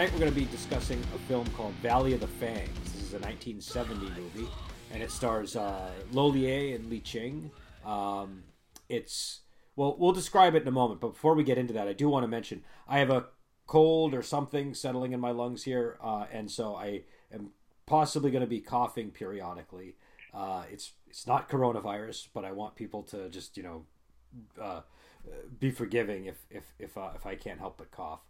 tonight we're going to be discussing a film called Valley of the Fangs. This is a 1970 movie, and it stars uh, Lo Lieh and Li Ching. Um, it's well, we'll describe it in a moment, but before we get into that, I do want to mention I have a cold or something settling in my lungs here, uh, and so I am possibly going to be coughing periodically. Uh, it's it's not coronavirus, but I want people to just you know uh, be forgiving if if if uh, if I can't help but cough.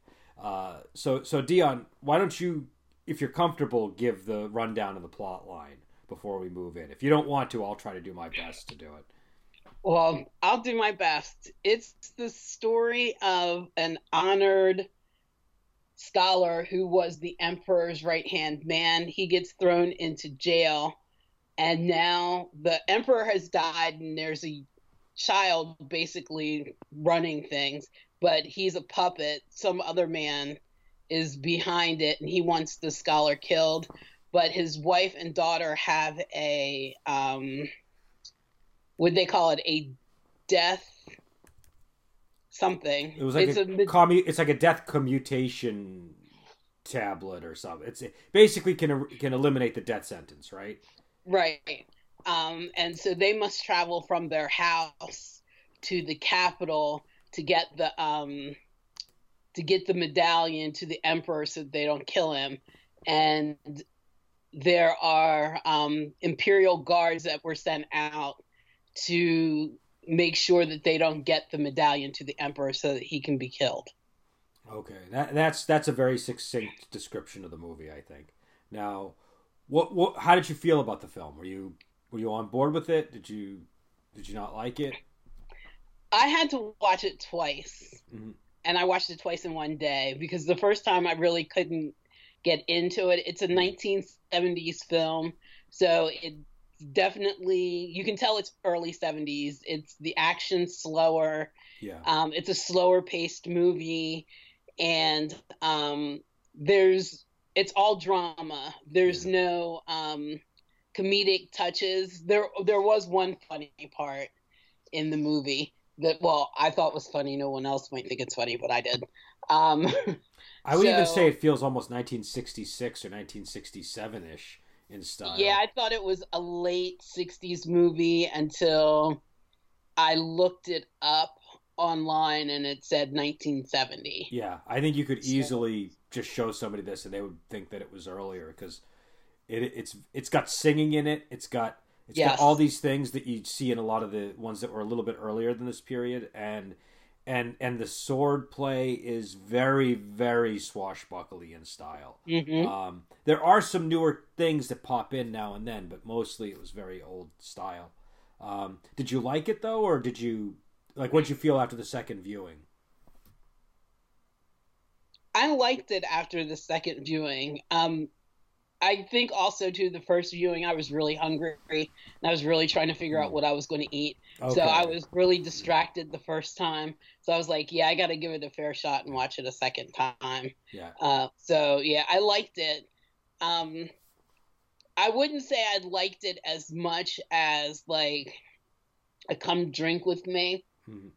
Uh, so so Dion, why don't you, if you're comfortable, give the rundown of the plot line before we move in. If you don't want to, I'll try to do my best to do it. Well, I'll do my best. It's the story of an honored scholar who was the emperor's right hand man. He gets thrown into jail, and now the emperor has died, and there's a child basically running things, but he's a puppet. Some other man is behind it, and he wants the scholar killed. But his wife and daughter have a um, would they call it a death something It was like it's a, a, commu- It's like a death commutation tablet or something. It's it basically can can eliminate the death sentence, right? right um and so they must travel from their house to the capital to get the um to get the medallion to the emperor so they don't kill him and there are um imperial guards that were sent out to make sure that they don't get the medallion to the emperor so that he can be killed Okay, that, that's that's a very succinct description of the movie. I think. Now, what what? How did you feel about the film? Were you were you on board with it? Did you did you not like it? I had to watch it twice, Mhm. and I watched it twice in one day because the first time I really couldn't get into it. It's a 1970s film, so it definitely you can tell it's early 70s. It's the action slower. Yeah. Um, it's a slower paced movie, and um, there's it's all drama. There's no um, comedic touches. There there was one funny part in the movie that well I thought was funny. No one else might think it's funny, but I did. Um, I would even say it feels almost 1966 or 1967 ish in style. yeah, I thought it was a late 60s movie until I looked it up online and it said 1970. Yeah, I think you could So- easily just show somebody this and they would think that it was earlier because it it's it's got singing in it. It's got it's got all these things that you see in a lot of the ones that were a little bit earlier than this period and and and the sword play is very very swashbuckly in style. hmm Um, there are some newer things that pop in now and then, but mostly it was very old style. Um, did you like it though, or did you like? What did you feel after the second viewing? I liked it after the second viewing. Um, I think also too the first viewing I was really hungry and I was really trying to figure out what I was going to eat. So I was really distracted the first time. So I was like, yeah, I got to give it a fair shot and watch it a second time. yeah. Uh, so yeah, I liked it. Um, I wouldn't say I liked it as much as like a come drink with me, Mhm.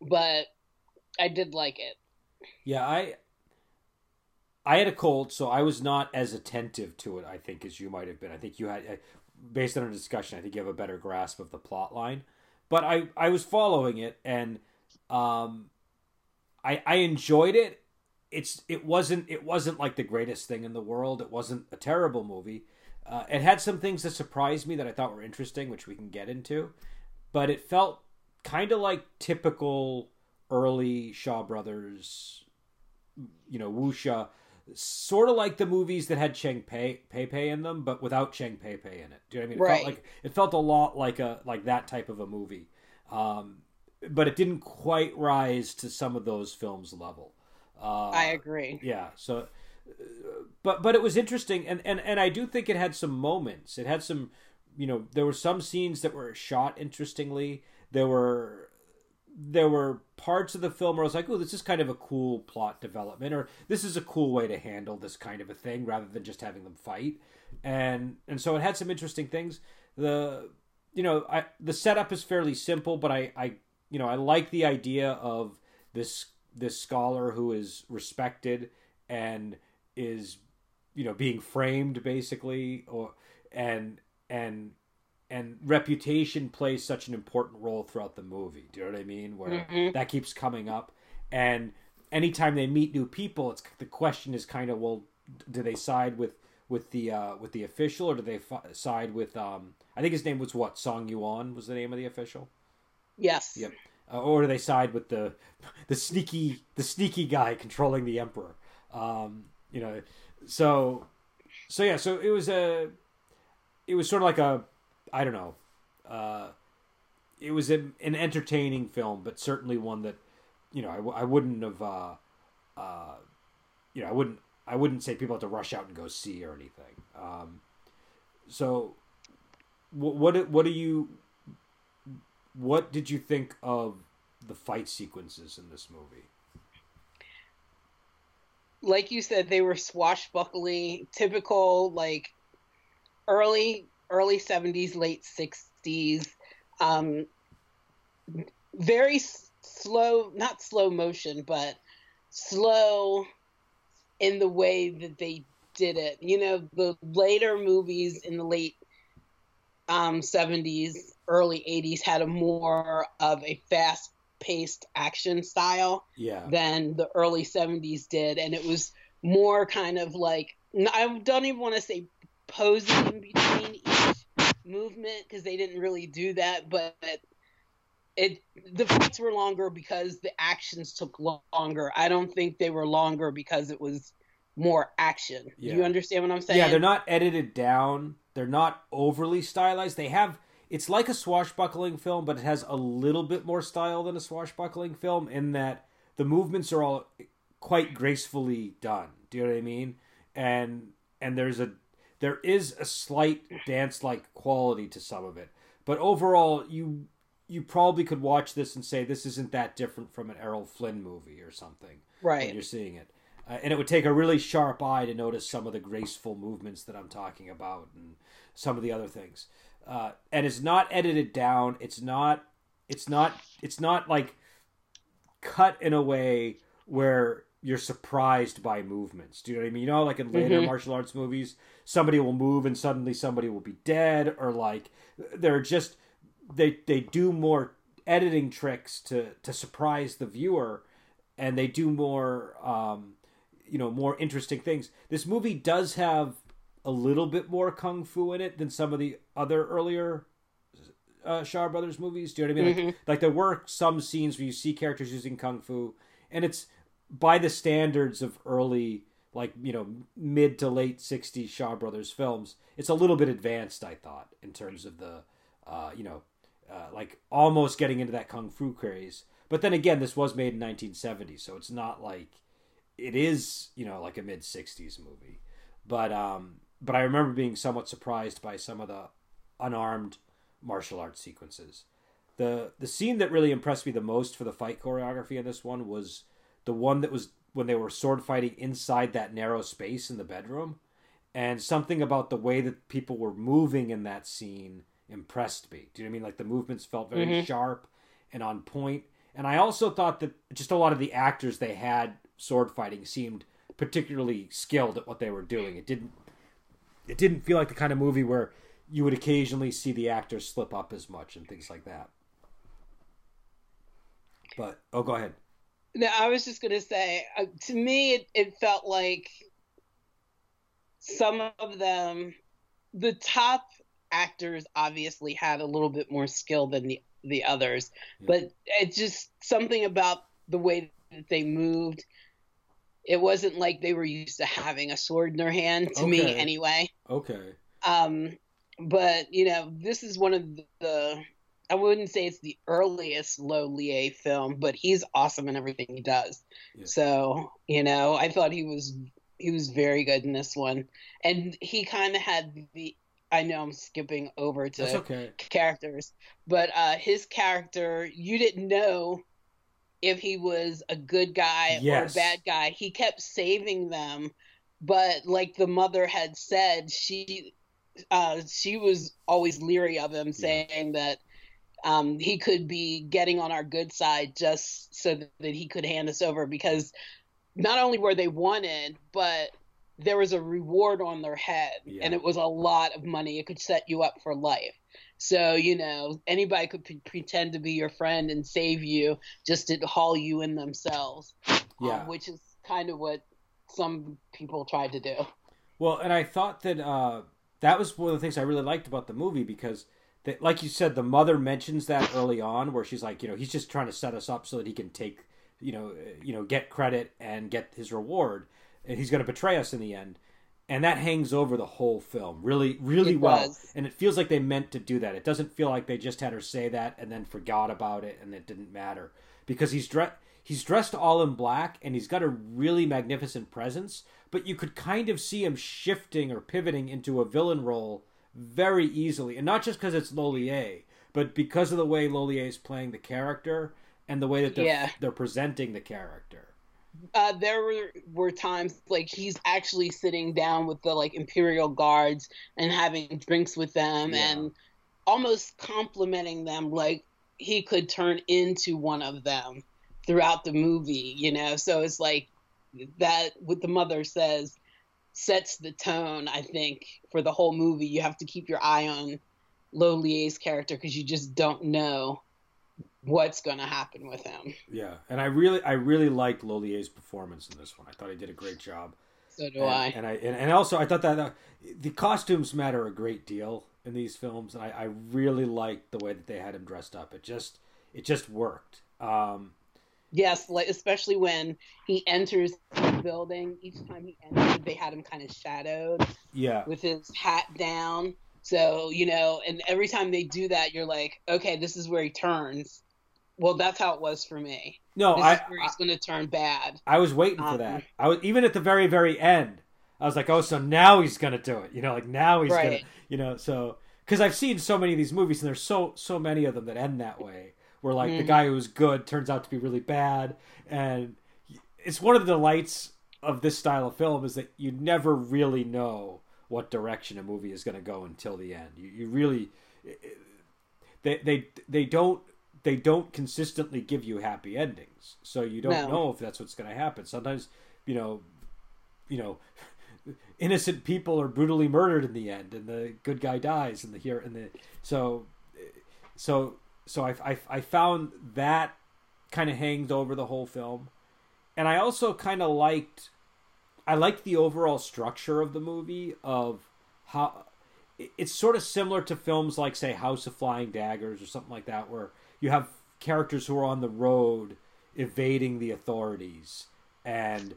but I did like it. Yeah, I I had a cold, so I was not as attentive to it. I think as you might have been. I think you had, uh, based on our discussion, I think you have a better grasp of the plot line. But I I was following it, and um, I I enjoyed it. It's it wasn't it wasn't like the greatest thing in the world. It wasn't a terrible movie. Uh, it had some things that surprised me that I thought were interesting, which we can get into. But it felt kind of like typical early Shaw Brothers you know wuxia sort of like the movies that had Cheng Pei Pei Pei in them, but without Cheng Pei Pei in it. Do you know what I mean? It Right. felt like it felt a lot like a like that type of a movie, um, but it didn't quite rise to some of those films' level. Uh, I agree. yeah. So, uh, but but it was interesting, and and and I do think it had some moments. It had some, you know, there were some scenes that were shot interestingly. There were there were parts of the film where I was like, oh, this is kind of a cool plot development, or this is a cool way to handle this kind of a thing rather than just having them fight. And and so it had some interesting things. The you know, I the setup is fairly simple, but I, I, you know, I like the idea of this this scholar who is respected and is, you know, being framed basically, or and and and reputation plays such an important role throughout the movie. Do you know what I mean? Where mm-hmm. that keeps coming up, and anytime they meet new people, it's the question is kind of well, do they side with with the uh, with the official or do they f- side with um I think his name was what Song Yuan was the name of the official. Yes. Yep. Uh, or do they side with the the sneaky the sneaky guy controlling the emperor? Um, you know, so so yeah, so it was a it was sort of like a I don't know. Uh, it was a, an entertaining film, but certainly one that you know I wouldn't have. Uh, uh, you know, I wouldn't I wouldn't say people have to rush out and go see or anything. Um, so, what what what do you what did you think of the fight sequences in this movie? Like you said, they were swashbuckling, typical like early early 70s, late 60s. Um, very slow, not slow motion, but slow in the way that they did it. You know, the later movies in the late um, 70s, early 80s had a more of a fast paced action style yeah. than the early 70s did. And it was more kind of like, I don't even want to say posing in between movement because they didn't really do that, but it the fights were longer because the actions took longer. I don't think they were longer because it was more action. Yeah. You understand what I'm saying? Yeah, they're not edited down. They're not overly stylized. They have it's like a swashbuckling film, but it has a little bit more style than a swashbuckling film in that the movements are all quite gracefully done. Do you know what I mean? And and there's a there is a slight dance like quality to some of it. But overall, you you probably could watch this and say this isn't that different from an Errol Flynn movie or something. Right. When you're seeing it. Uh, and it would take a really sharp eye to notice some of the graceful movements that I'm talking about and some of the other things. Uh, and it's not edited down. It's not. It's not. It's not like cut in a way where you're surprised by movements. Do you know what I mean? You know, like in later mm-hmm. martial arts movies, somebody will move and suddenly somebody will be dead, or like they're just they they do more editing tricks to to surprise the viewer, and they do more um, you know more interesting things. This movie does have a little bit more kung fu in it than some of the other earlier uh, Shaw Brothers movies. Do you know what I mean? Mm-hmm. Like, like there were some scenes where you see characters using kung fu, and it's by the standards of early like you know mid to late 60s shaw brothers films it's a little bit advanced i thought in terms of the uh, you know uh, like almost getting into that kung fu craze. But then again this was made in 1970 so it's not like it is you know like a mid 60s movie. But um but i remember being somewhat surprised by some of the unarmed martial arts sequences. The the scene that really impressed me the most for the fight choreography in this one was the one that was when they were sword fighting inside that narrow space in the bedroom. And something about the way that people were moving in that scene impressed me. Do you know what I mean? Like the movements felt very mm-hmm. sharp and on point. And I also thought that just a lot of the actors they had sword fighting seemed particularly skilled at what they were doing. It didn't it didn't feel like the kind of movie where you would occasionally see the actors slip up as much and things like that. But oh, go ahead. No, I was just gonna say, uh, to me, it, it felt like some of them, the top actors obviously had a little bit more skill than the the others, yeah. but it's just something about the way that they moved. It wasn't like they were used to having a sword in their hand. To okay. me, anyway. Okay. Um, but you know, this is one of the I wouldn't say it's the earliest Lo Lieh film, but he's awesome in everything he does. Yeah. So, you know, I thought he was he was very good in this one. And he kind of had the I know I'm skipping over to okay. characters, but uh his character, you didn't know if he was a good guy yes. or a bad guy. He kept saving them, but like the mother had said, she uh, she was always leery of him, saying that um, he could be getting on our good side just so that, he could hand us over because not only were they wanted, but there was a reward on their head Yeah. and it was a lot of money. It could set you up for life. So, you know, anybody could pre- pretend to be your friend and save you just to haul you in themselves, um, Yeah. which is kind of what some people tried to do. Well, and I thought that uh, that was one of the things I really liked about the movie because, that, like you said, the mother mentions that early on, where she's like, you know, he's just trying to set us up so that he can take, you know, uh, you know, get credit and get his reward, and he's going to betray us in the end, and that hangs over the whole film really, really It well, does. and it feels like they meant to do that. It doesn't feel like they just had her say that and then forgot about it and it didn't matter because he's dressed. He's dressed all in black and he's got a really magnificent presence, but you could kind of see him shifting or pivoting into a villain role very easily. And not just because it's Lo Lieh, but because of the way Lo Lieh is playing the character and the way that they're, Yeah. they're presenting the character. uh, there were, were times like he's actually sitting down with the like imperial guards and having drinks with them Yeah. and almost complimenting them like he could turn into one of them throughout the movie you know so it's like that what the mother says sets the tone i think for the whole movie you have to keep your eye on Lo Lieh's character because you just don't know what's going to happen with him Yeah, and I really, I really liked Lo Lieh's performance in this one. I thought he did a great job. so do and, i And I and, and also I thought that uh, the costumes matter a great deal in these films, and I, I really liked the way that they had him dressed up. It just it just worked. Um, Yes, like especially when he enters the building. Each time he entered, they had him kind of shadowed yeah, with his hat down. So you know, and every time they do that, you're like, okay, this is where he turns. Well, that's how it was for me. no, This I, is where he's going to turn bad. I was waiting for Um, that. I was even at the very very end. I was like, oh, so now he's gonna do it. You know, like now he's gonna. You know, so because I've seen so many of these movies, and there's so so many of them that end that way, where like the Mhm. guy who was good turns out to be really bad, and it's one of the delights of this style of film is that you never really know what direction a movie is going to go until the end. You, you really they they they don't they don't consistently give you happy endings, so you don't No. know if that's what's going to happen. Sometimes, you know, you know, innocent people are brutally murdered in the end, and the good guy dies, and the here and the so so so I I, I found that kind of hangs over the whole film, and I also kind of liked I liked the overall structure of the movie of how it's sort of similar to films like say House of Flying Daggers or something like that where you have characters who are on the road evading the authorities. And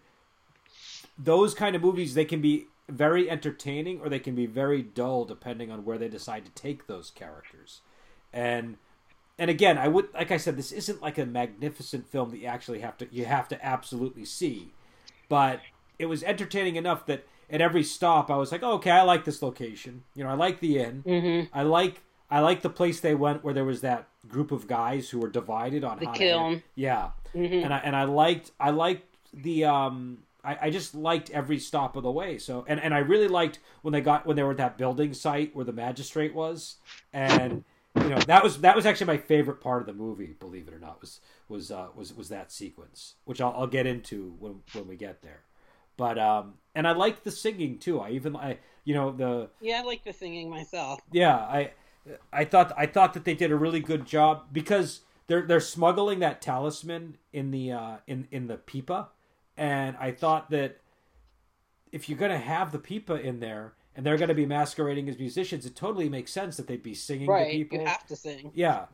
those kind of movies they can be very entertaining or they can be very dull depending on where they decide to take those characters. And and again i would like i said this isn't like a magnificent film that you actually have to you have to absolutely see but it was entertaining enough that at every stop i was like oh, okay i like this location you know i like the inn Mm-hmm. i like i like the place they went where there was that group of guys who were divided on The how to kiln. yeah Mm-hmm. and I and I liked I liked the um I, I just liked every stop of the way. So and, and I really liked when they got when they were at that building site where the magistrate was, and you know that was that was actually my favorite part of the movie. Believe it or not, was was uh, was was that sequence, which I'll, I'll get into when when we get there. But um and I liked the singing too. I even I you know the Yeah, I like the singing myself. yeah, I I thought I thought that they did a really good job because they're they're smuggling that talisman in the uh, in in the pipa, and I thought that if you're gonna have the pipa in there and they're gonna be masquerading as musicians, it totally makes sense that they'd be singing Right, to people. you have to sing. Yeah,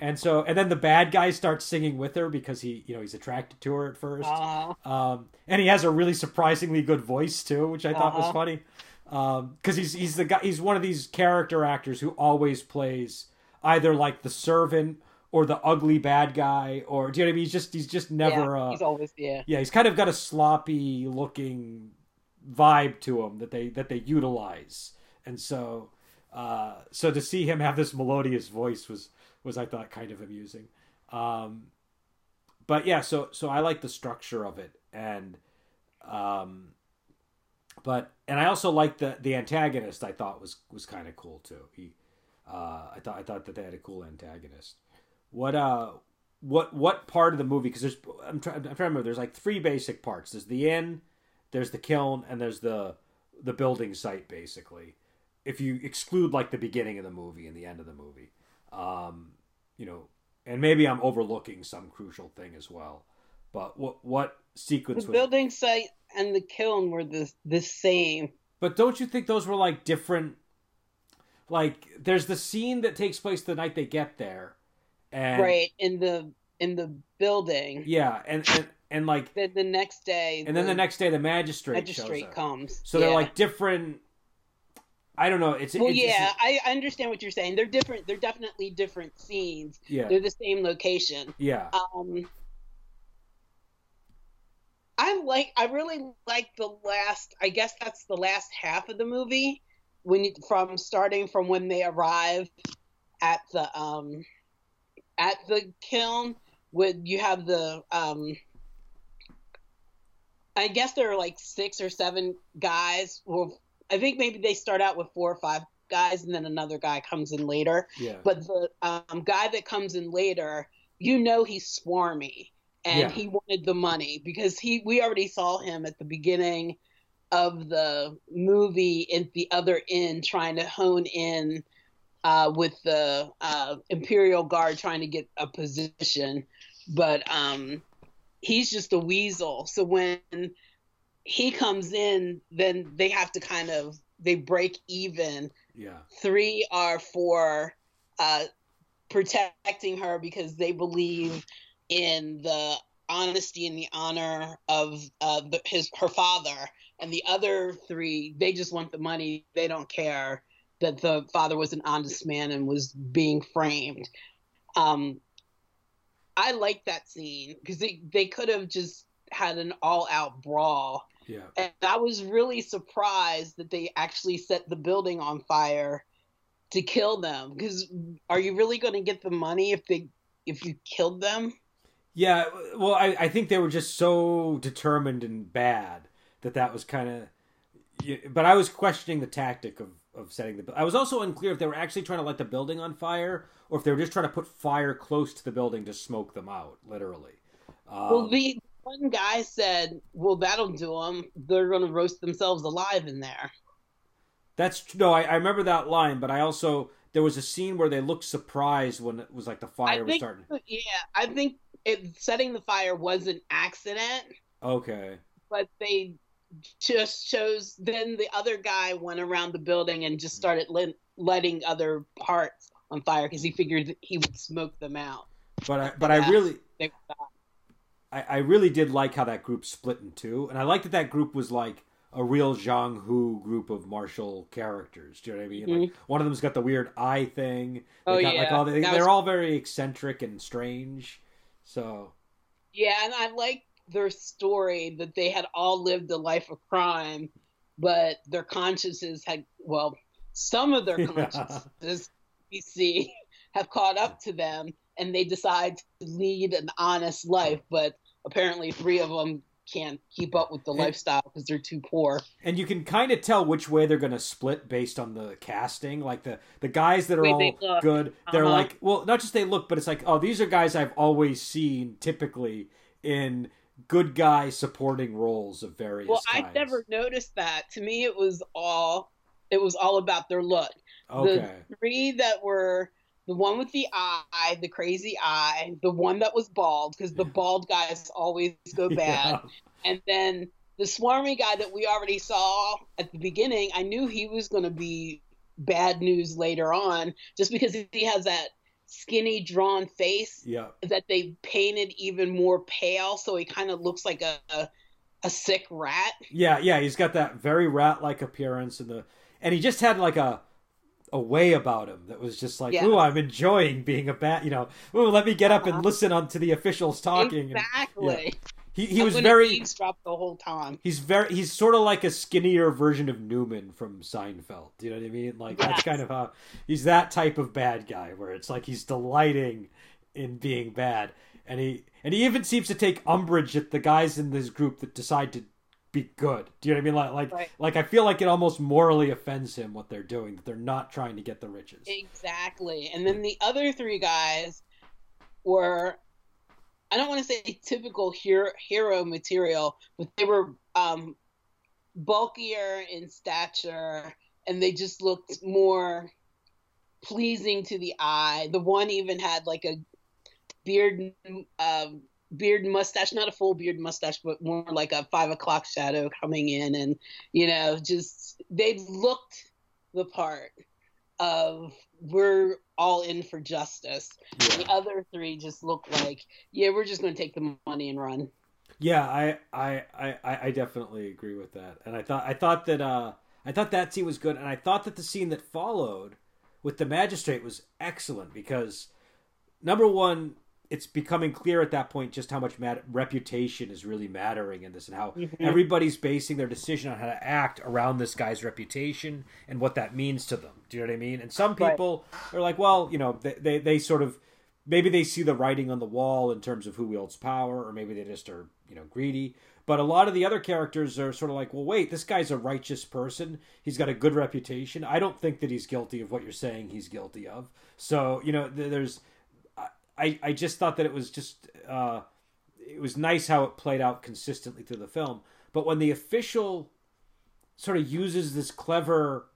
and so and then the bad guy starts singing with her because he you know he's attracted to her at first. Uh, Um, and he has a really surprisingly good voice too, which I thought was Uh-huh. funny. Because he's he's the guy he's one of these character actors who always plays either like the servant or the ugly bad guy, or do you know what I mean? He's just he's just never. yeah, uh, he's always yeah. yeah, he's kind of got a sloppy looking vibe to him that they that they utilize, and so uh, so to see him have this melodious voice was was I thought kind of amusing. Um, but yeah, so so I like the structure of it, and um, but and I also liked the the antagonist. I thought was was kind of cool too. He, uh, I thought I thought that they had a cool antagonist. What uh, what what part of the movie? Because there's I'm trying I'm trying to remember. There's like three basic parts. There's the inn, there's the kiln, and there's the the building site. Basically, if you exclude like the beginning of the movie and the end of the movie, um, you know, and maybe I'm overlooking some crucial thing as well. But what what sequence? The was, building site and the kiln were the the same. But don't you think those were like different? Like, there's the scene that takes place the night they get there, and right in the in the building. yeah, and and, and like, Then the next day, and then the next day the magistrate, magistrate shows up. comes. So they're like different. I don't know. It's Well, it's, yeah, it's- I I understand what you're saying. They're different. They're definitely different scenes. yeah, They're the same location. yeah, Um, I like. I really like the last. I guess that's the last half of the movie when you, from starting from when they arrive at the um at the kiln. When you have the um. I guess there are like six or seven guys. Well, I think maybe they start out with four or five guys, and then another guy comes in later. yeah. But the um, guy that comes in later, you know he's swarmy, and Yeah. he wanted the money because he we already saw him at the beginning of the movie in the other end trying to hone in uh, with the uh, Imperial Guard trying to get a position, but um, he's just a weasel. So when he comes in, then they have to kind of they break even yeah, three are for uh, protecting her because they believe in the honesty and the honor of uh, the, his her father, and the other three they just want the money. They don't care that the father was an honest man and was being framed. Um, I like that scene because they they could have just had an all out brawl yeah. and I was really surprised that they actually set the building on fire to kill them. Because are you really going to get the money if they if you killed them? Yeah, well, I, I think they were just so determined and bad that that was kind of. But I was questioning the tactic of, of setting the. I was also unclear if they were actually trying to light the building on fire or if they were just trying to put fire close to the building to smoke them out, literally. Um, well, the one guy said, "Well, that'll do them. They're going to roast themselves alive in there." that's no, I, I remember that line, but I also there was a scene where they looked surprised when it was like the fire I was think, starting. yeah, I think it, setting the fire was an accident, Okay, but they just chose. Then the other guy went around the building and just started letting other parts on fire because he figured he would smoke them out. but I but I really. I, I really did like how that group split in two, and I like that that group was like a real jianghu group of martial characters. Do you know what I mean? Like one of them's got the weird eye thing. They Mm-hmm. Oh, got, like yeah. all they, That they're was- all very eccentric and strange. So Yeah, and I like their story that they had all lived a life of crime, but their consciences had well, some of their Yeah. consciences we see have caught up to them, and they decide to lead an honest life. But apparently, three of them can't keep up with the And- lifestyle because they're too poor. and you can kind of tell which way they're going to split based on the casting. Like the the guys that are all they good, they're Uh-huh. like well, not just they look, but it's like oh, these are guys I've always seen typically in good guy supporting roles of various Well, kinds. I never noticed that. To me, it was all it was all about their look. Okay. the three that were the one with the eye, the crazy eye, the one that was bald, because the bald guys always go bad, Yeah. and then the swarmy guy that we already saw at the beginning. I knew he was going to be bad news later on, just because he has that skinny, drawn face Yeah. that they painted even more pale, so he kind of looks like a, a a sick rat. Yeah, yeah, he's got that very rat-like appearance, and the and he just had like a a way about him that was just like, Yeah. ooh, I'm enjoying being a bat. You know, ooh, let me get up and Uh-huh. listen on to the officials talking. And Exactly. He he I'm was very eavesdrop the whole time. he's very he's sort of like a skinnier version of Newman from Seinfeld. Do you know what I mean? Like that's kind of how he's that type of bad guy where it's like he's delighting in being bad, and he and he even seems to take umbrage at the guys in this group that decide to be good. Do you know what I mean? Like like Right. like I feel like it almost morally offends him what they're doing. That they're not trying to get the riches. Exactly. And then the other three guys were I don't want to say typical hero, hero material, but they were um, bulkier in stature and they just looked more pleasing to the eye. The one even had like a beard um, beard mustache, not a full beard mustache, but more like a five o'clock shadow coming in and you know, just they looked the part of we're all in for justice. Yeah. The other three just look like, yeah, we're just going to take the money and run. Yeah, I, I, I, I definitely agree with that. And I thought I thought that uh I thought that scene was good and I thought that the scene that followed with the magistrate was excellent because number one, it's becoming clear at that point just how much mat- reputation is really mattering in this and how Mhm. everybody's basing their decision on how to act around this guy's reputation and what that means to them. Do you know what I mean? And some Right. people are like, well, you know, they, they, they sort of maybe they see the writing on the wall in terms of who wields power, or maybe they just are, you know, greedy. But a lot of the other characters are sort of like, well, wait, this guy's a righteous person. He's got a good reputation. I don't think that he's guilty of what you're saying he's guilty of. So, you know, th- there's, I, I just thought that it was just, uh, it was nice how it played out consistently through the film. But when the official sort of uses this clever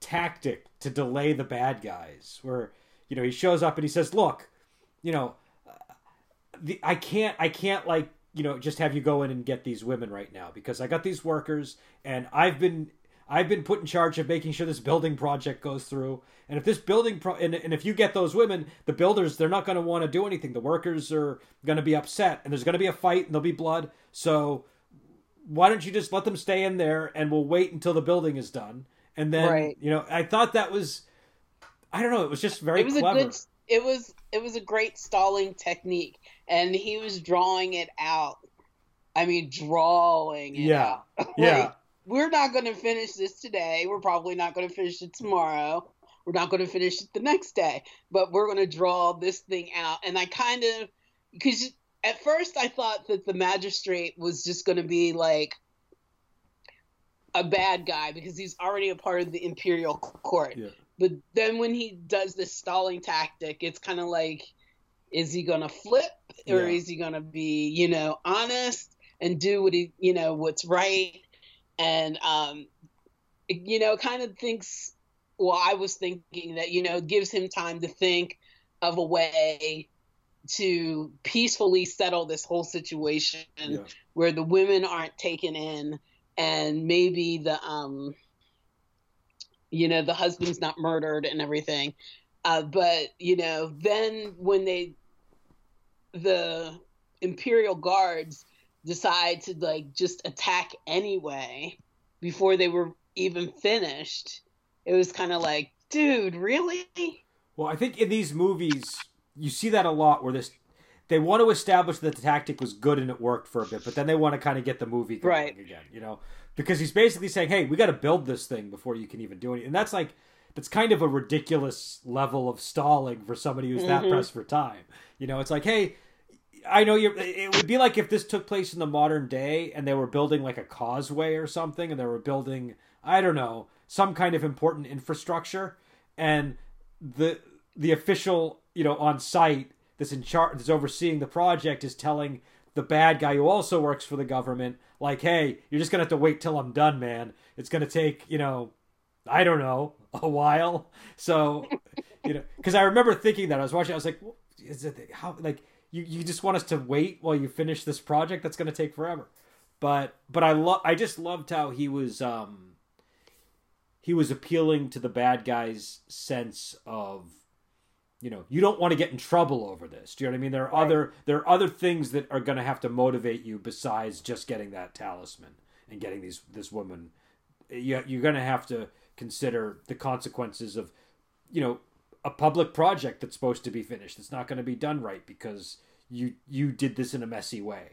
tactic to delay the bad guys, where you know he shows up and he says, "Look, you know, uh, the I can't I can't like you know just have you go in and get these women right now because I got these workers and I've been." I've been put in charge of making sure this building project goes through. And if this building pro- and, and if you get those women, the builders they're not going to want to do anything. The workers are going to be upset, and there's going to be a fight, and there'll be blood. So why don't you just let them stay in there, and we'll wait until the building is done, and then Right. you know I thought that was, I don't know, it was just very it was clever. a good. It was it was a great stalling technique, and he was drawing it out. I mean, drawing it Yeah. out. Yeah. We're not going to finish this today. We're probably not going to finish it tomorrow. We're not going to finish it the next day, but we're going to draw this thing out. And I kind of, because at first I thought that the magistrate was just going to be like a bad guy because he's already a part of the imperial court. Yeah. But then when he does this stalling tactic, it's kind of like, is he going to flip or Yeah. is he going to be, you know, honest and do what he, you know, what's right? And, um, you know, kind of thinks, well, I was thinking that, you know, it gives him time to think of a way to peacefully settle this whole situation Yeah. where the women aren't taken in and maybe the um you know the husband's not murdered and everything uh but you know then when they the imperial guards decide to like just attack anyway before they were even finished it was kind of like dude really Well, I think in these movies you see that a lot where this they want to establish that the tactic was good and it worked for a bit, but then they want to kind of get the movie going Right. again, you know, because he's basically saying, "Hey, we got to build this thing before you can even do anything," and that's like that's kind of a ridiculous level of stalling for somebody who's that Mhm. pressed for time. You know, it's like, hey. I know you're. It would be like if this took place in the modern day and they were building like a causeway or something, and they were building, I don't know, some kind of important infrastructure, and the the official, you know, on site that's in charge, that's overseeing the project, is telling the bad guy who also works for the government, like, "Hey, you're just gonna have to wait till I'm done, man. It's gonna take, you know, I don't know, a while." So, you know, because I remember thinking that I was watching, I was like, "Is it how like you you just want us to wait while you finish this project? That's gonna take forever." But but I love I just loved how he was um he was appealing to the bad guy's sense of you know you don't want to get in trouble over this do you know what i mean there are Right. other there are other things that are going to have to motivate you besides just getting that talisman and getting these this woman you, you're going to have to consider the consequences of you know a public project that's supposed to be finished. It's not going to be done right because you you did this in a messy way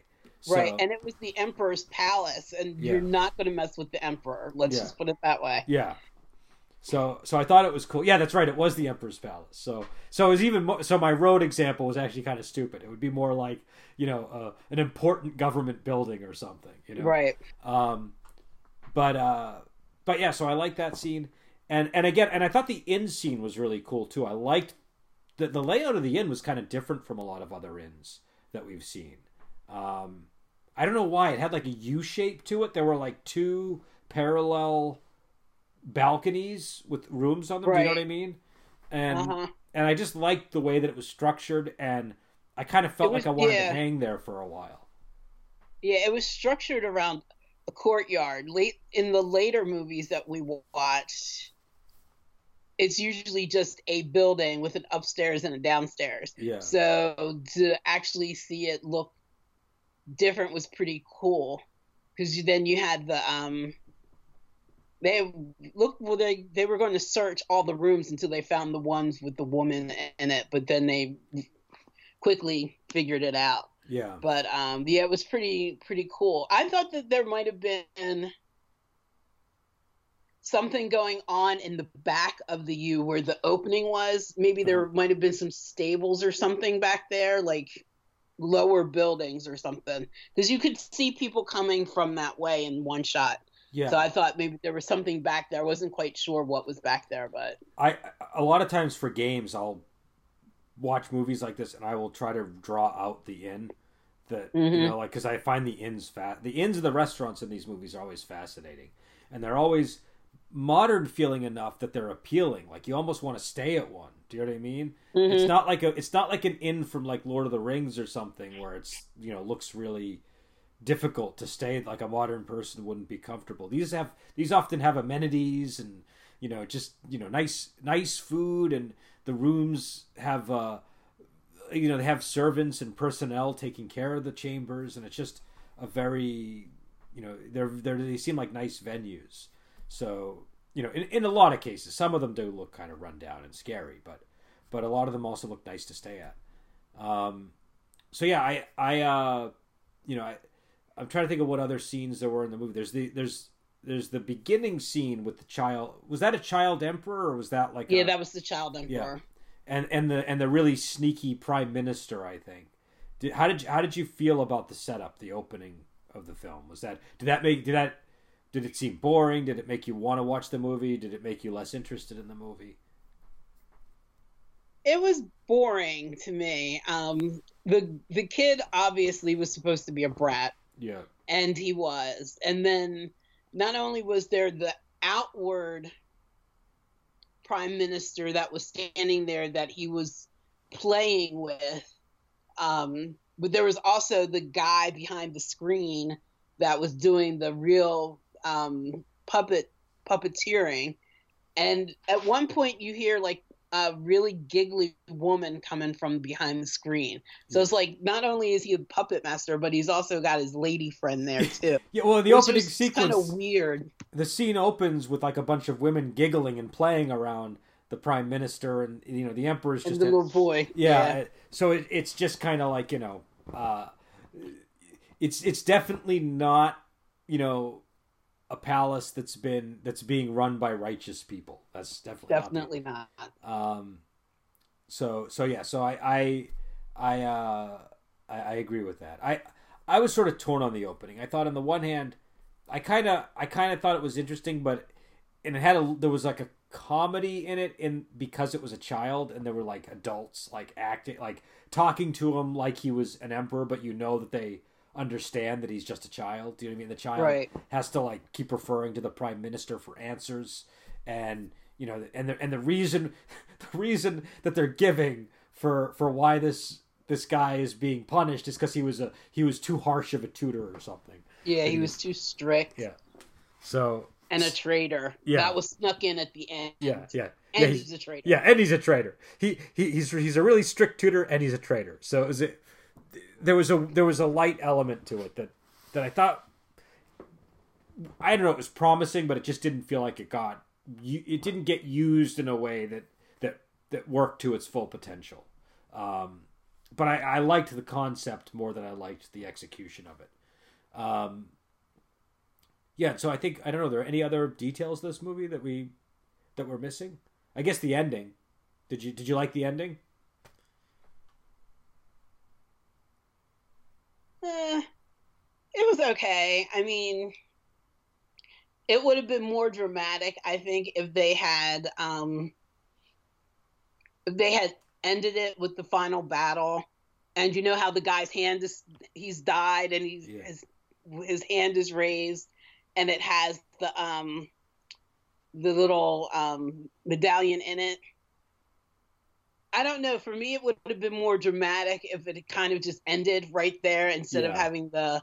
right and it was the emperor's palace and Yeah. you're not going to mess with the emperor let's Yeah. just put it that way Yeah. So so I thought it was cool. Yeah, that's right. It was the Emperor's Palace. So so it was even more, so my road example was actually kind of stupid. It would be more like you know uh, an important government building or something. You know, right? Um, but uh, but yeah. So I like that scene, and and again, and I thought the inn scene was really cool too. I liked the the layout of the inn was kind of different from a lot of other inns that we've seen. Um, I don't know why it had like a U shape to it. There were like two parallel balconies with rooms on them. Do you know what I mean? And Uh-huh. and I just liked the way that it was structured, and I kind of felt was- like I wanted yeah. to hang there for a while. Yeah, it was structured around a courtyard. Late in the later movies that we watched, it's usually just a building with an upstairs and a downstairs. Yeah. So to actually see it look different was pretty cool because then you had the um they look well they they were going to search all the rooms until they found the ones with the woman in it but then they quickly figured it out Yeah. but um yeah it was pretty pretty cool i thought that there might have been something going on in the back of the u where the opening was maybe there Uh-huh. might have been some stables or something back there like lower buildings or something because you could see people coming from that way in one shot Yeah. so i thought maybe there was something back there i wasn't quite sure what was back there but I a lot of times for games I'll watch movies like this and I will try to draw out the inn that you Mhm. know like because I find the inns fat the inns and the restaurants in these movies are always fascinating and they're always modern feeling enough that they're appealing. Like you almost want to stay at one. Do you know what I mean? It's Mhm. not like a it's not like an inn from like Lord of the Rings or something where it's you know looks really difficult to stay like a modern person wouldn't be comfortable. These have these often have amenities and you know just you know nice nice food and the rooms have uh you know they have servants and personnel taking care of the chambers and it's just a very you know they're, they're they seem like nice venues so you know in, in a lot of cases some of them do look kind of run down and scary but but a lot of them also look nice to stay at. Um so yeah i i uh you know i i'm trying to think of what other scenes there were in the movie. There's the there's there's the beginning scene with the child. Was that a child emperor or was that like yeah a, that was the child emperor. Yeah and and the and the really sneaky prime minister i think. Did, how did you, how did you feel about the setup the opening of the film? Was that did that make did that did it seem boring? Did it make you want to watch the movie? Did it make you less interested in the movie? It was boring to me. Um, the the kid obviously was supposed to be a brat, yeah. And he was. And then not only was there the outward prime minister that was standing there that he was playing with, um, but there was also the guy behind the screen that was doing the real um, puppet puppeteering. And at one point, you hear like a really giggly woman coming from behind the screen. So it's like not only is he a puppet master, but he's also got his lady friend there too. yeah well the opening sequence kind of weird. the scene opens with like a bunch of women giggling and playing around the prime minister and you know the emperor's And just the a- little boy. yeah, so it, it's just kind of like you know uh it's it's definitely not you know a palace that's been that's being run by righteous people. That's definitely not definitely not. um so so yeah so i i i uh I, I agree with that. I i was sort of torn on the opening. I thought on the one hand i kind of i kind of thought it was interesting but and it had a there was like a comedy in it in because it was a child and there were like adults like acting like talking to him like he was an emperor but you know that they understand that he's just a child do you know what i mean the child Right. has to like keep referring to the prime minister for answers and you know and the and the reason the reason that they're giving for for why this this guy is being punished is because he was a he was too harsh of a tutor or something Yeah, he was too strict yeah so and a traitor. Yeah. That was snuck in at the end. yeah yeah And yeah, he's he's, a traitor. yeah and he's a traitor he, he he's he's a really strict tutor and he's a traitor so is it there was a there was a light element to it that that i thought i don't know it was promising but it just didn't feel like it got it didn't get used in a way that that that worked to its full potential um but i i liked the concept more than i liked the execution of it um yeah so i think i don't know are there any other details of this movie that we that we're missing? I guess the ending. Did you did you like the ending? Eh, it was okay. I mean, it would have been more dramatic, I think, if they had um, if they had ended it with the final battle. And you know how the guy's hand is he's died and he's yeah. his his hand is raised and it has the um the little um medallion in it. I don't know. For me, it would have been more dramatic if it kind of just ended right there instead yeah. of having the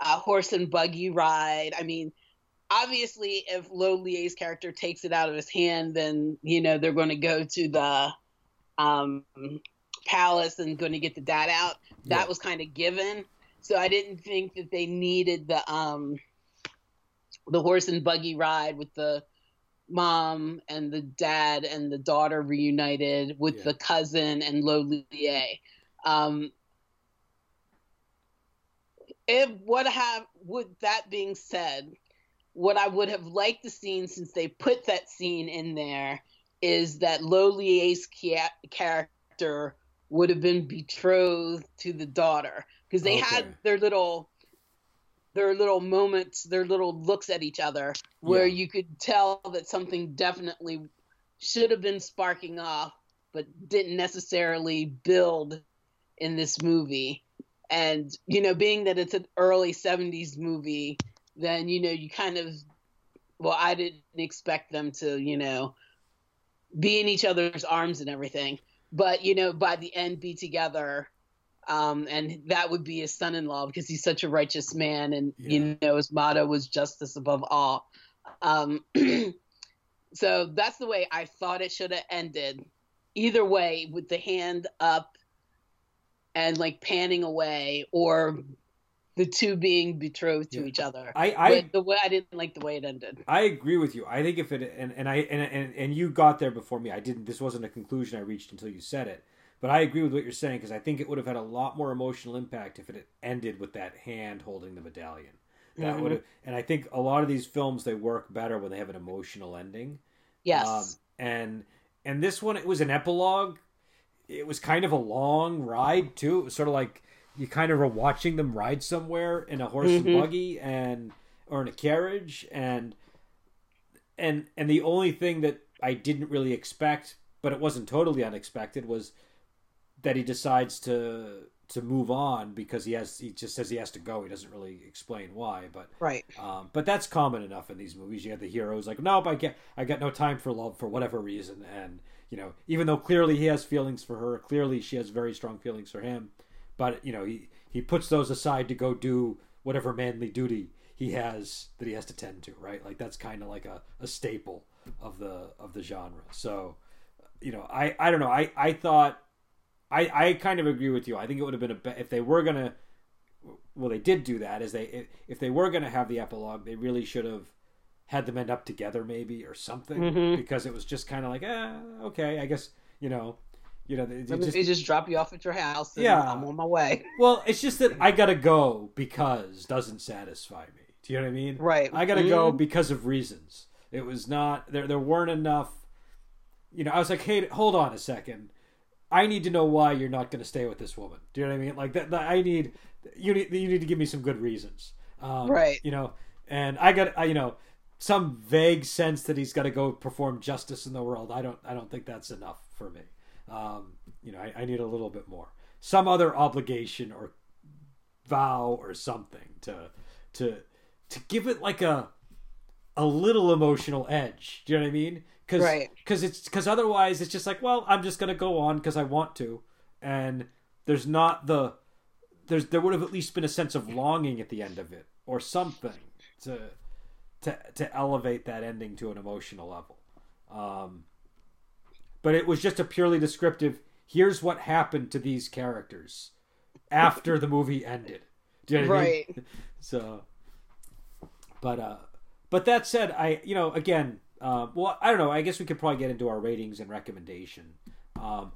uh, horse and buggy ride. I mean, obviously, if Lo Lieh's character takes it out of his hand, then you know they're going to go to the um, palace and going to get the dad out. That yeah. was kind of given. So I didn't think that they needed the um, the horse and buggy ride with the mom and the dad and the daughter reunited with yeah. the cousin and Lo Lieh. Um, if what have with that being said, what I would have liked to seen since they put that scene in there is that Lo Lieh's character would have been betrothed to the daughter because they okay. had their little their little moments, their little looks at each other where yeah. you could tell that something definitely should have been sparking off but didn't necessarily build in this movie. And you know, being that it's an early 70s movie, then you know, you kind of well, I didn't expect them to, you know, be in each other's arms and everything. But, you know, by the end be together um, and that would be his son-in-law because he's such a righteous man, and yeah. you know his motto was justice above all. Um, so that's the way I thought it should have ended. Either way, with the hand up and like panning away, or the two being betrothed to each other. I, I but the way I didn't like the way it ended. I agree with you. I think if it and, and I and, and and you got there before me. I didn't. This wasn't a conclusion I reached until you said it. But I agree with what you're saying because I think it would have had a lot more emotional impact if it had ended with that hand holding the medallion. That mm-hmm. would have, and I think a lot of these films they work better when they have an emotional ending. Yes. Um, and and this one it was an epilogue. It was kind of a long ride too. It was sort of like you kind of were watching them ride somewhere in a horse mm-hmm. and buggy and or in a carriage and and and the only thing that I didn't really expect, but it wasn't totally unexpected, was that he decides to to move on because he has he just says he has to go. He doesn't really explain why, but right. Um, but that's common enough in these movies. You have the heroes like, nope, I get I got no time for love for whatever reason, and you know, even though clearly he has feelings for her, clearly she has very strong feelings for him, but you know, he he puts those aside to go do whatever manly duty he has that he has to tend to, right? Like that's kind of like a, a staple of the of the genre. So, you know, I I don't know. I I thought I, I kind of agree with you. I think it would have been a be- if they were gonna, well, they did do that. Is they if they were gonna have the epilogue, they really should have had them end up together, maybe or something, mm-hmm. because it was just kind of like, ah, okay, I guess you know, you know, they, they just, they just drop you off at your house. yeah, I'm on my way. Well, it's just that I gotta go because doesn't satisfy me. Do you know what I mean? Right. I gotta mm-hmm. go because of reasons. It was not there. There weren't enough. You know, I was like, hey, hold on a second I need to know why you're not going to stay with this woman. Do you know what I mean? Like that, that I need you need you need to give me some good reasons. Um, right. You know, and I got I, you know some vague sense that he's got to go perform justice in the world. I don't I don't think that's enough for me. Um, you know, I, I need a little bit more. Some other obligation or vow or something to to to give it like a a little emotional edge. Do you know what I mean? Cause, right. Because it's because otherwise it's just like, well, I'm just gonna go on because I want to, and there's not the there's there would have at least been a sense of longing at the end of it or something to to to elevate that ending to an emotional level. Um, but it was just a purely descriptive. Here's what happened to these characters after the movie ended. Do you know right. I mean? So, but uh, but that said, I you know again uh, well, I don't know. I guess we could probably get into our ratings and recommendation. Um,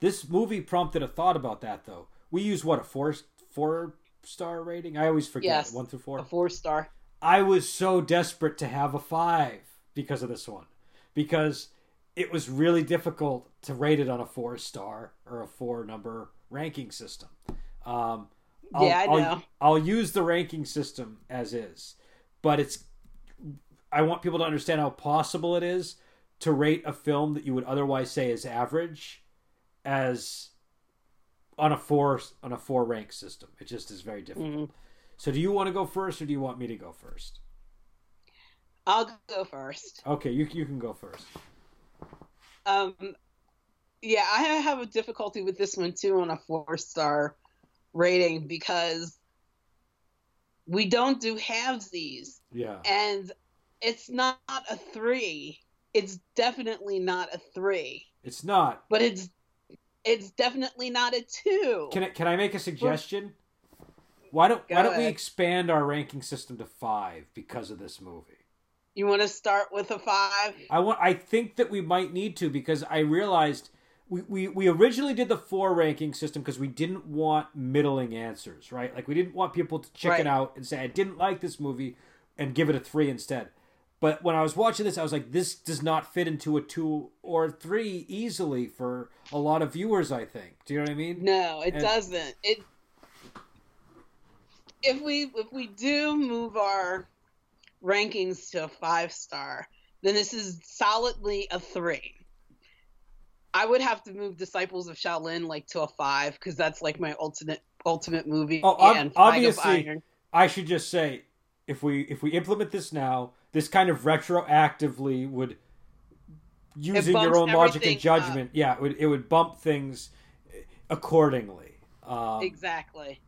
this movie prompted a thought about that, though. We use what a four four star rating. I always forget yes, one through four. A four star. I was so desperate to have a five because of this one. because it was really difficult to rate it on a four star or a four number ranking system. Um, I'll, Yeah, I I'll- know. I'll use the ranking system as is, but it's. I want people to understand how possible it is to rate a film that you would otherwise say is average, as on a four on a four rank system. It just is very difficult. Mhm. So, do you want to go first, or do you want me to go first? I'll go first. Okay, you you can go first. Um, yeah, I have a difficulty with this one too on a four star rating because we don't do halvesies, Yeah. and it's not a three. It's definitely not a three, It's not. but it's it's definitely not a two. Can I, can I make a suggestion? Why don't Go why don't we ahead. expand our ranking system to five because of this movie? you want to start with a five? I want. I think that we might need to because I realized we, we, we originally did the four ranking system because we didn't want middling answers, right? Like we didn't want people to chicken Right. out and say I didn't like this movie and give it a three instead. But when I was watching this, I was like, this does not fit into a two or three easily for a lot of viewers. I think. Do you know what I mean? No, it And- doesn't. It if we if we do move our rankings to a five star, then this is solidly a three. I would have to move Disciples of Shaolin like to a five because that's like my ultimate ultimate movie. Oh, and of obviously, I should just say, if we if we implement this now, this kind of retroactively would, using your own logic and judgment, yeah, it would it would bump things accordingly. Um, Exactly.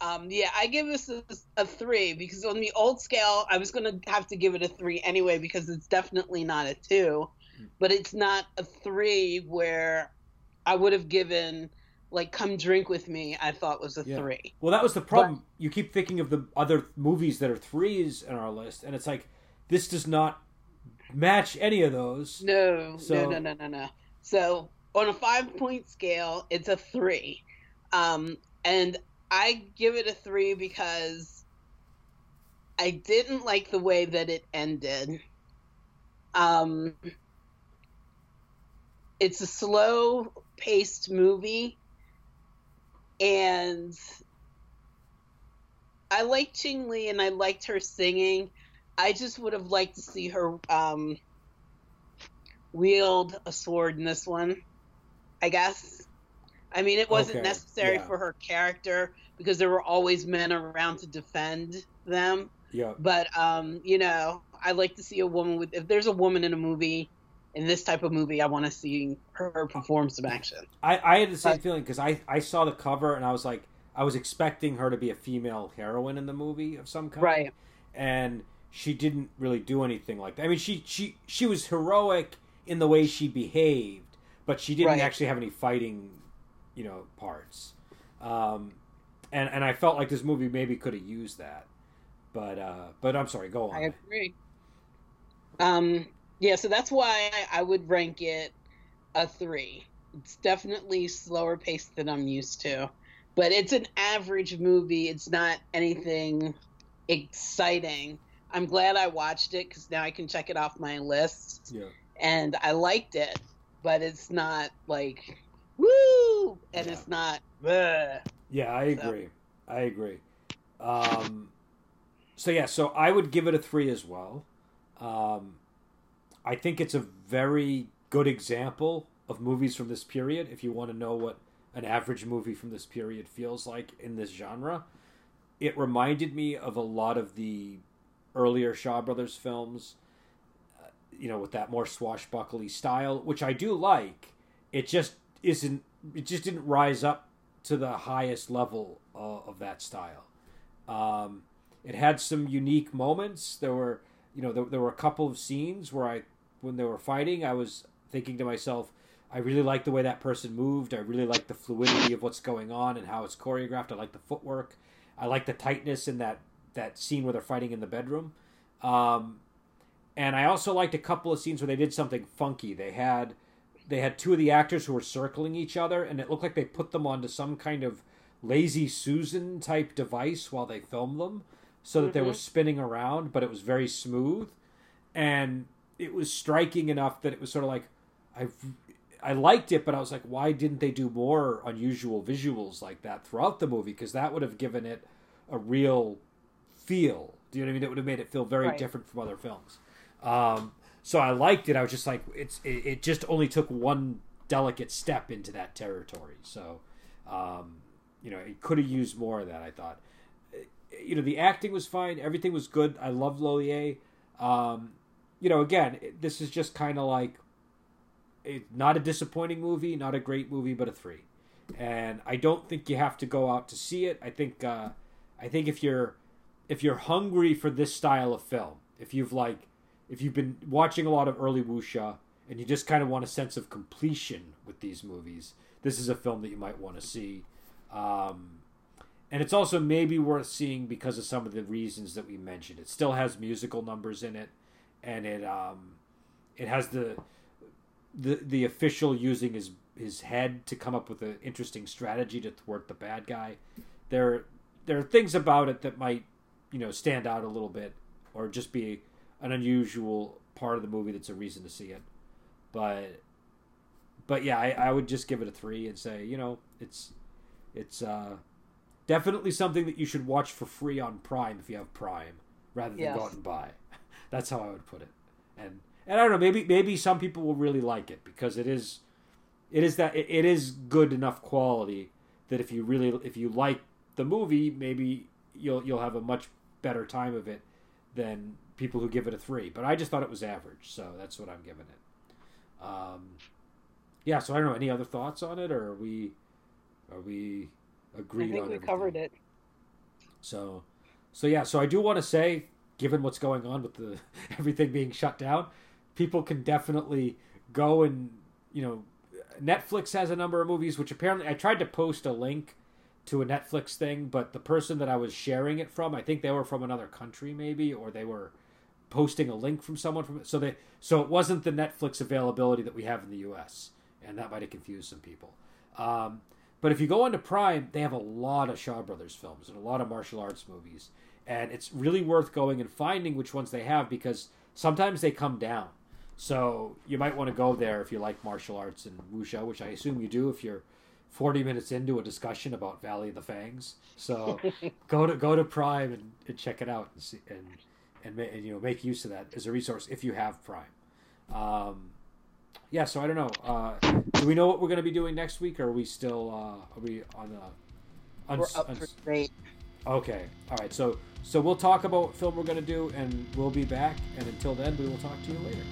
Um, yeah, I give this a, a three because on the old scale, I was going to have to give it a three anyway because it's definitely not a two, but it's not a three where I would have given like "Come Drink with Me." I thought was a Yeah. three. Well, that was the problem. you keep thinking of the other movies that are threes in our list, and it's like this does not match any of those. No, So- no, no, no, no, no. So on a five point scale, it's a three. Um, and I give it a three because I didn't like the way that it ended. Um, it's a slow paced movie, and I liked Ching Li and I liked her singing. I just would have liked to see her um, wield a sword in this one, I guess. I mean, it wasn't Okay, necessary yeah. for her character because there were always men around to defend them. Yeah, But um, you know, I like to see a woman with. If there's a woman in a movie, in this type of movie, I want to see her perform some action. I, I had the same But- feeling because I, I saw the cover and I was like I was expecting her to be a female heroine in the movie of some kind, Right. And she didn't really do anything like that. I mean, she she she was heroic in the way she behaved, but she didn't Right. actually have any fighting, you know, parts. Um, and and I felt like this movie maybe could have used that, but uh, but I'm sorry, go on. I agree. Um, yeah, so that's why I would rank it a three. It's definitely slower paced than I'm used to, but it's an average movie. It's not anything exciting. I'm glad I watched it because now I can check it off my list, yeah. and I liked it, but it's not like woo, and Yeah. it's not. Ugh. Yeah, I So- agree. I agree. Um, so yeah, so I would give it a three as well. Um, I think it's a very good example of movies from this period. If you want to know what an average movie from this period feels like in this genre, it reminded me of a lot of the earlier Shaw Brothers films. uh, You know, with that more swashbuckly style, which I do like. It just isn't. It just didn't rise up to the highest level uh, of that style. Um, it had some unique moments. There were, you know, there, there were a couple of scenes where I, when they were fighting, I was thinking to myself, I really like the way that person moved. I really like the fluidity of what's going on and how it's choreographed. I like the footwork. I like the tightness in that that scene where they're fighting in the bedroom. Um, and I also liked a couple of scenes where they did something funky. They had they had two of the actors who were circling each other, and it looked like they put them onto some kind of lazy Susan type device while they filmed them, so that they were Mhm. spinning around, but it was very smooth. And it was striking enough that it was sort of like I I liked it, but I was like, why didn't they do more unusual visuals like that throughout the movie? Because that would have given it a real feel. Do you know what I mean? It would have made it feel very right. different from other films. Um, so I liked it. I was just like, it's it, it, just only took one delicate step into that territory. So, um, you know, it could have used more of that. I thought. You know, the acting was fine. Everything was good. I love Lo Lieh. Um, you know, again, this is just kind of like it, not a disappointing movie, not a great movie, but a three. And I don't think you have to go out to see it. I think uh, I think if you're if you're hungry for this style of film, if you've like if you've been watching a lot of early wuxia and you just kind of want a sense of completion with these movies, this is a film that you might want to see. Um, and it's also maybe worth seeing because of some of the reasons that we mentioned. It still has musical numbers in it, and it um, it has the the the official using his his head to come up with an interesting strategy to thwart the bad guy. There there are things about it that might you know stand out a little bit or just be an unusual part of the movie that's a reason to see it. But but yeah, I, I would just give it a three and say you know it's it's uh, definitely something that you should watch for free on Prime if you have Prime rather than yes. go out and buy. That's how I would put it. And and I don't know, maybe maybe some people will really like it because it is it is that it, it is good enough quality that if you really if you like the movie, maybe you'll you'll have a much better time of it than people who give it a three. But I just thought it was average, so that's what I'm giving it. Um, yeah. So I don't know. Any other thoughts on it, or are we are we agreed I think on? We everything? covered it. So, so yeah. So I do want to say, given what's going on with the everything being shut down, people can definitely go and you know Netflix has a number of movies which apparently I tried to post a link to a Netflix thing, but the person that I was sharing it from, I think they were from another country maybe or they were posting a link from someone from so they so it wasn't the Netflix availability that we have in the US and that might have confused some people. Um, but if you go onto Prime, they have a lot of Shaw Brothers films and a lot of martial arts movies, and it's really worth going and finding which ones they have because sometimes they come down. So you might want to go there if you like martial arts and wuxia, which I assume you do if you're 40 minutes into a discussion about Valley of the Fangs. So go to go to Prime and, and check it out and see and, and, and you know make use of that as a resource if you have Prime. Um, yeah, so I don't know. Uh, do we know what we're going to be doing next week? Or are we still uh, are we on the? Uns, we're up uns, for debate. Okay, all right. So so we'll talk about what film we're going to do, and we'll be back. And until then, we will talk to you later.